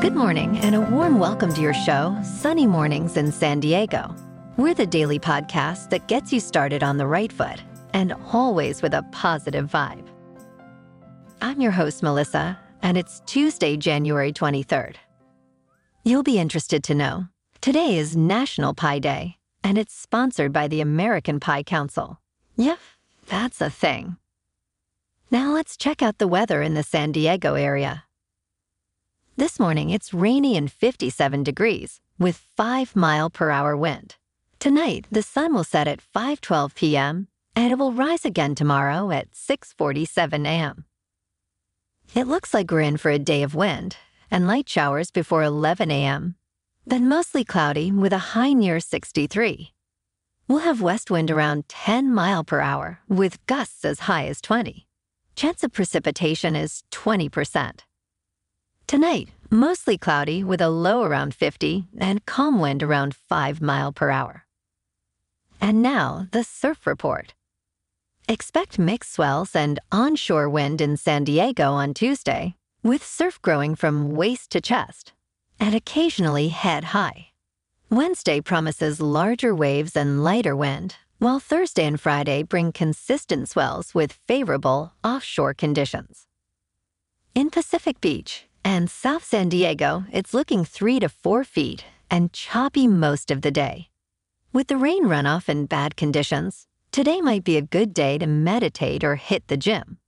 Good morning, and a warm welcome to your show, Sunny Mornings in San Diego. We're the daily podcast that gets you started on the right foot and always with a positive vibe. I'm your host, Melissa, and it's Tuesday, January 23rd. You'll be interested to know today is National Pie Day, and it's sponsored by the American Pie Council. Yep, that's a thing. Now let's check out the weather in the San Diego area. This morning, it's rainy and 57 degrees with 5 mile per hour wind. Tonight, the sun will set at 5:12 p.m. and it will rise again tomorrow at 6:47 a.m. It looks like we're in for a day of wind and light showers before 11 a.m. Then mostly cloudy with a high near 63. We'll have west wind around 10 mile per hour with gusts as high as 20. Chance of precipitation is 20%. Tonight, mostly cloudy with a low around 50 and calm wind around 5 mile per hour. And now, the surf report. Expect mixed swells and onshore wind in San Diego on Tuesday, with surf growing from waist to chest, and occasionally head high. Wednesday promises larger waves and lighter wind, while Thursday and Friday bring consistent swells with favorable offshore conditions. In Pacific Beach, and South San Diego, it's looking three to four feet and choppy most of the day. With the rain runoff and bad conditions, today might be a good day to meditate or hit the gym.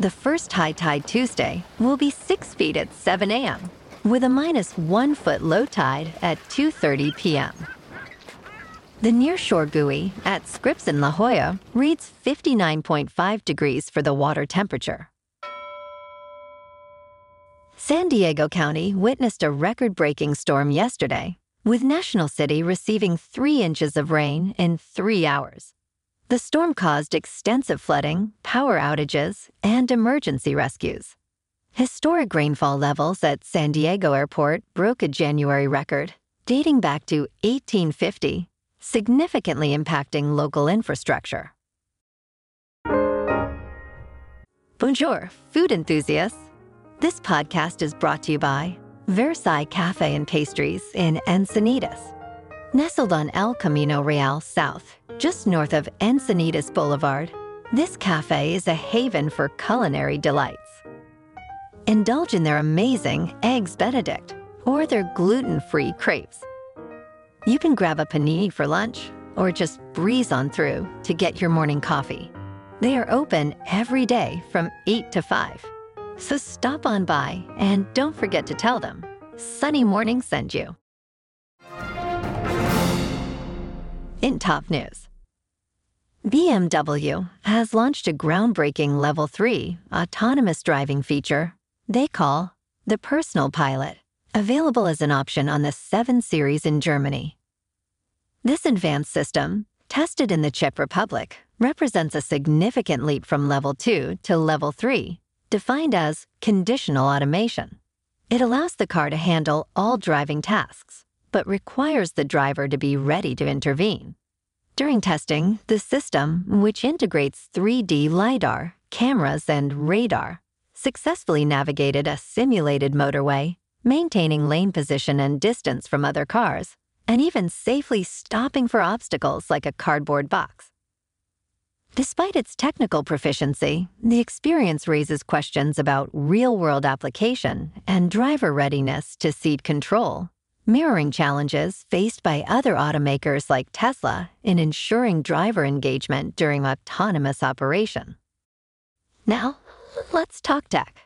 The first high tide Tuesday will be six feet at 7 a.m., with a minus one foot low tide at 2.30 p.m. The nearshore buoy at Scripps in La Jolla reads 59.5 degrees for the water temperature. San Diego County witnessed a record breaking storm yesterday, with National City receiving three inches of rain in three hours. The storm caused extensive flooding, power outages, and emergency rescues. Historic rainfall levels at San Diego Airport broke a January record dating back to 1850, significantly impacting local infrastructure. Bonjour, food enthusiasts. This podcast is brought to you by Versailles Cafe and Pastries in Encinitas. Nestled on El Camino Real South, just north of Encinitas Boulevard, this cafe is a haven for culinary delights. Indulge in their amazing Eggs Benedict or their gluten free crepes. You can grab a panini for lunch or just breeze on through to get your morning coffee. They are open every day from 8 to 5. So stop on by and don't forget to tell them Sunny Morning sent you. In top news, BMW has launched a groundbreaking Level 3 autonomous driving feature they call the Personal Pilot, available as an option on the 7 Series in Germany. This advanced system, tested in the Czech Republic, represents a significant leap from Level 2 to Level 3 defined as conditional automation. It allows the car to handle all driving tasks, but requires the driver to be ready to intervene. During testing, the system, which integrates 3D LiDAR, cameras, and radar, successfully navigated a simulated motorway, maintaining lane position and distance from other cars, and even safely stopping for obstacles like a cardboard box. Despite its technical proficiency, the experience raises questions about real world application and driver readiness to seat control, mirroring challenges faced by other automakers like Tesla in ensuring driver engagement during autonomous operation. Now, let's talk tech.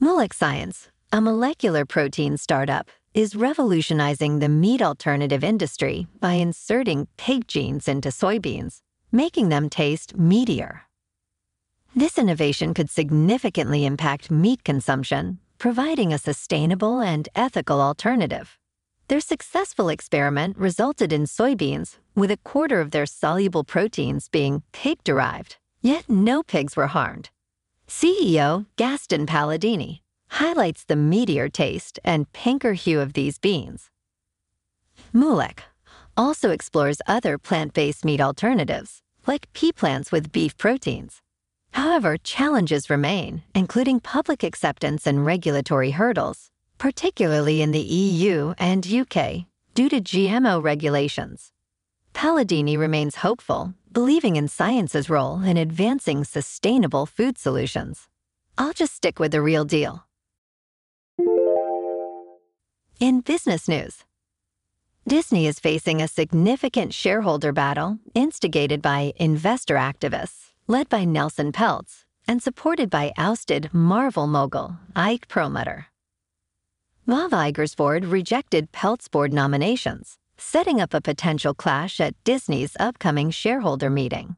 Moolec Science, a molecular protein startup, is revolutionizing the meat alternative industry by inserting pig genes into soybeans making them taste meatier. This innovation could significantly impact meat consumption, providing a sustainable and ethical alternative. Their successful experiment resulted in soybeans with a quarter of their soluble proteins being pig derived, yet no pigs were harmed. CEO Gaston Paladini highlights the meatier taste and pinker hue of these beans. Moolec also explores other plant based meat alternatives, like pea plants with beef proteins. However, challenges remain, including public acceptance and regulatory hurdles, particularly in the EU and UK, due to GMO regulations. Paladini remains hopeful, believing in science's role in advancing sustainable food solutions. I'll just stick with the real deal. In business news, Disney is facing a significant shareholder battle instigated by investor activists, led by Nelson Peltz, and supported by ousted Marvel mogul Ike Perlmutter. Bob Iger's board rejected Peltz board nominations, setting up a potential clash at Disney's upcoming shareholder meeting.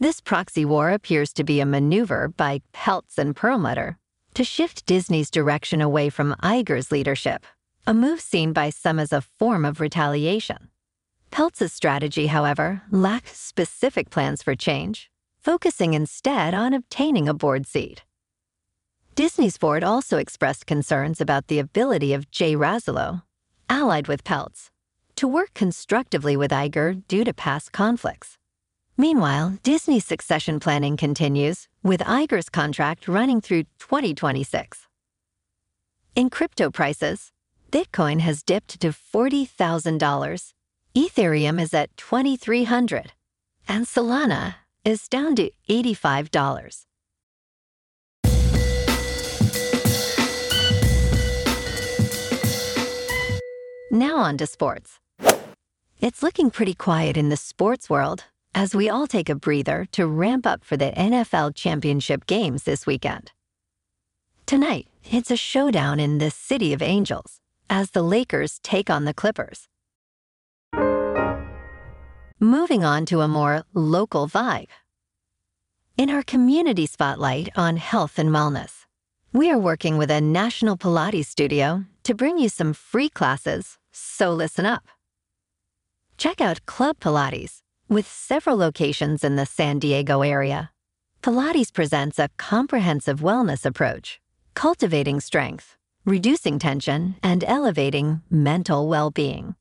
This proxy war appears to be a maneuver by Peltz and Perlmutter to shift Disney's direction away from Iger's leadership a move seen by some as a form of retaliation. Peltz's strategy, however, lacked specific plans for change, focusing instead on obtaining a board seat. Disney's board also expressed concerns about the ability of Jay Rasulo, allied with Peltz, to work constructively with Iger due to past conflicts. Meanwhile, Disney's succession planning continues, with Iger's contract running through 2026. In crypto prices, Bitcoin has dipped to $40,000. Ethereum is at 2300 and Solana is down to $85. Now on to sports. It's looking pretty quiet in the sports world as we all take a breather to ramp up for the NFL championship games this weekend. Tonight, it's a showdown in the City of Angels as the Lakers take on the Clippers. Moving on to a more local vibe. In our community spotlight on health and wellness, we are working with a national Pilates studio to bring you some free classes, so listen up. Check out Club Pilates with several locations in the San Diego area. Pilates presents a comprehensive wellness approach, cultivating strength reducing tension, and elevating mental well being.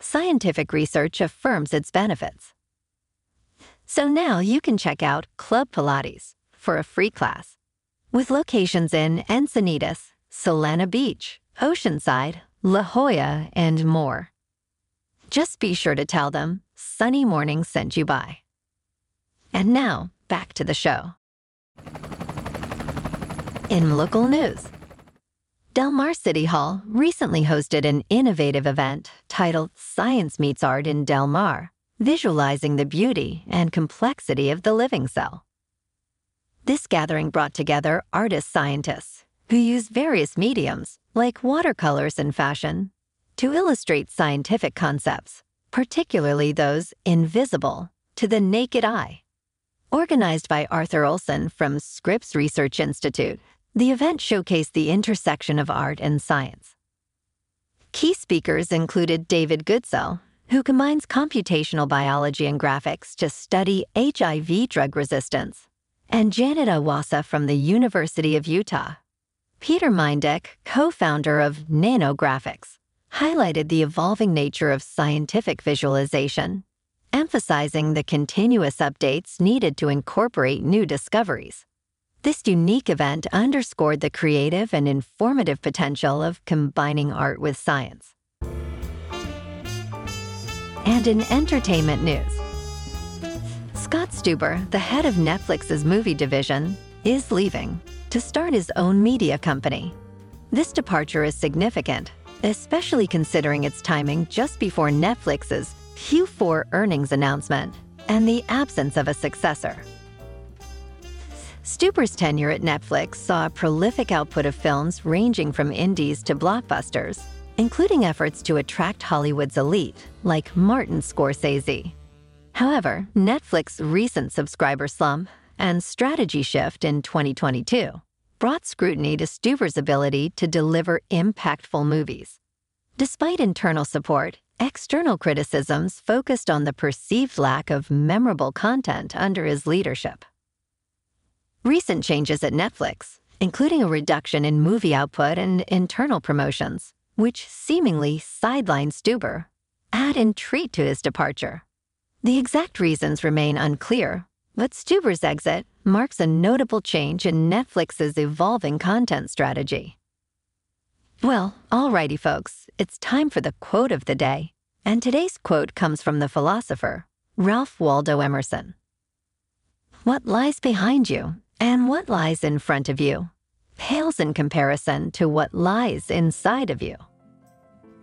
Scientific research affirms its benefits. So now you can check out Club Pilates for a free class with locations in Encinitas, Solana Beach, Oceanside, La Jolla, and more. Just be sure to tell them Sunny Morning sent you by. And now, back to the show. In local news, Del Mar City Hall recently hosted an innovative event titled Science Meets Art in Del Mar, visualizing the beauty and complexity of the living cell. This gathering brought together artist scientists who use various mediums, like watercolors and fashion, to illustrate scientific concepts, particularly those invisible to the naked eye. Organized by Arthur Olson from Scripps Research Institute the event showcased the intersection of art and science. Key speakers included David Goodsell, who combines computational biology and graphics to study HIV drug resistance, and Janet Iwasa from the University of Utah. Peter Mindek, co founder of Nanographics, highlighted the evolving nature of scientific visualization, emphasizing the continuous updates needed to incorporate new discoveries. This unique event underscored the creative and informative potential of combining art with science. And in entertainment news, Scott Stuber, the head of Netflix's movie division, is leaving to start his own media company. This departure is significant, especially considering its timing just before Netflix's Q4 earnings announcement and the absence of a successor. Stuber's tenure at Netflix saw a prolific output of films ranging from indies to blockbusters, including efforts to attract Hollywood's elite, like Martin Scorsese. However, Netflix's recent subscriber slump and strategy shift in 2022 brought scrutiny to Stuber's ability to deliver impactful movies. Despite internal support, external criticisms focused on the perceived lack of memorable content under his leadership. Recent changes at Netflix, including a reduction in movie output and internal promotions, which seemingly sidelined Stuber, add intrigue to his departure. The exact reasons remain unclear, but Stuber's exit marks a notable change in Netflix's evolving content strategy. Well, alrighty, folks, it's time for the quote of the day. And today's quote comes from the philosopher, Ralph Waldo Emerson. What lies behind you and what lies in front of you pales in comparison to what lies inside of you.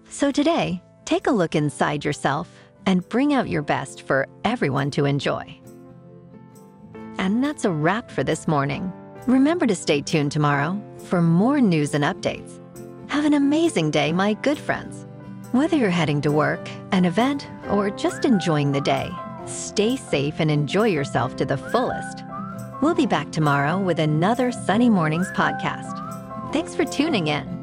So today, take a look inside yourself and bring out your best for everyone to enjoy. And that's a wrap for this morning. Remember to stay tuned tomorrow for more news and updates. Have an amazing day, my good friends. Whether you're heading to work, an event, or just enjoying the day, stay safe and enjoy yourself to the fullest. We'll be back tomorrow with another Sunny Mornings podcast. Thanks for tuning in.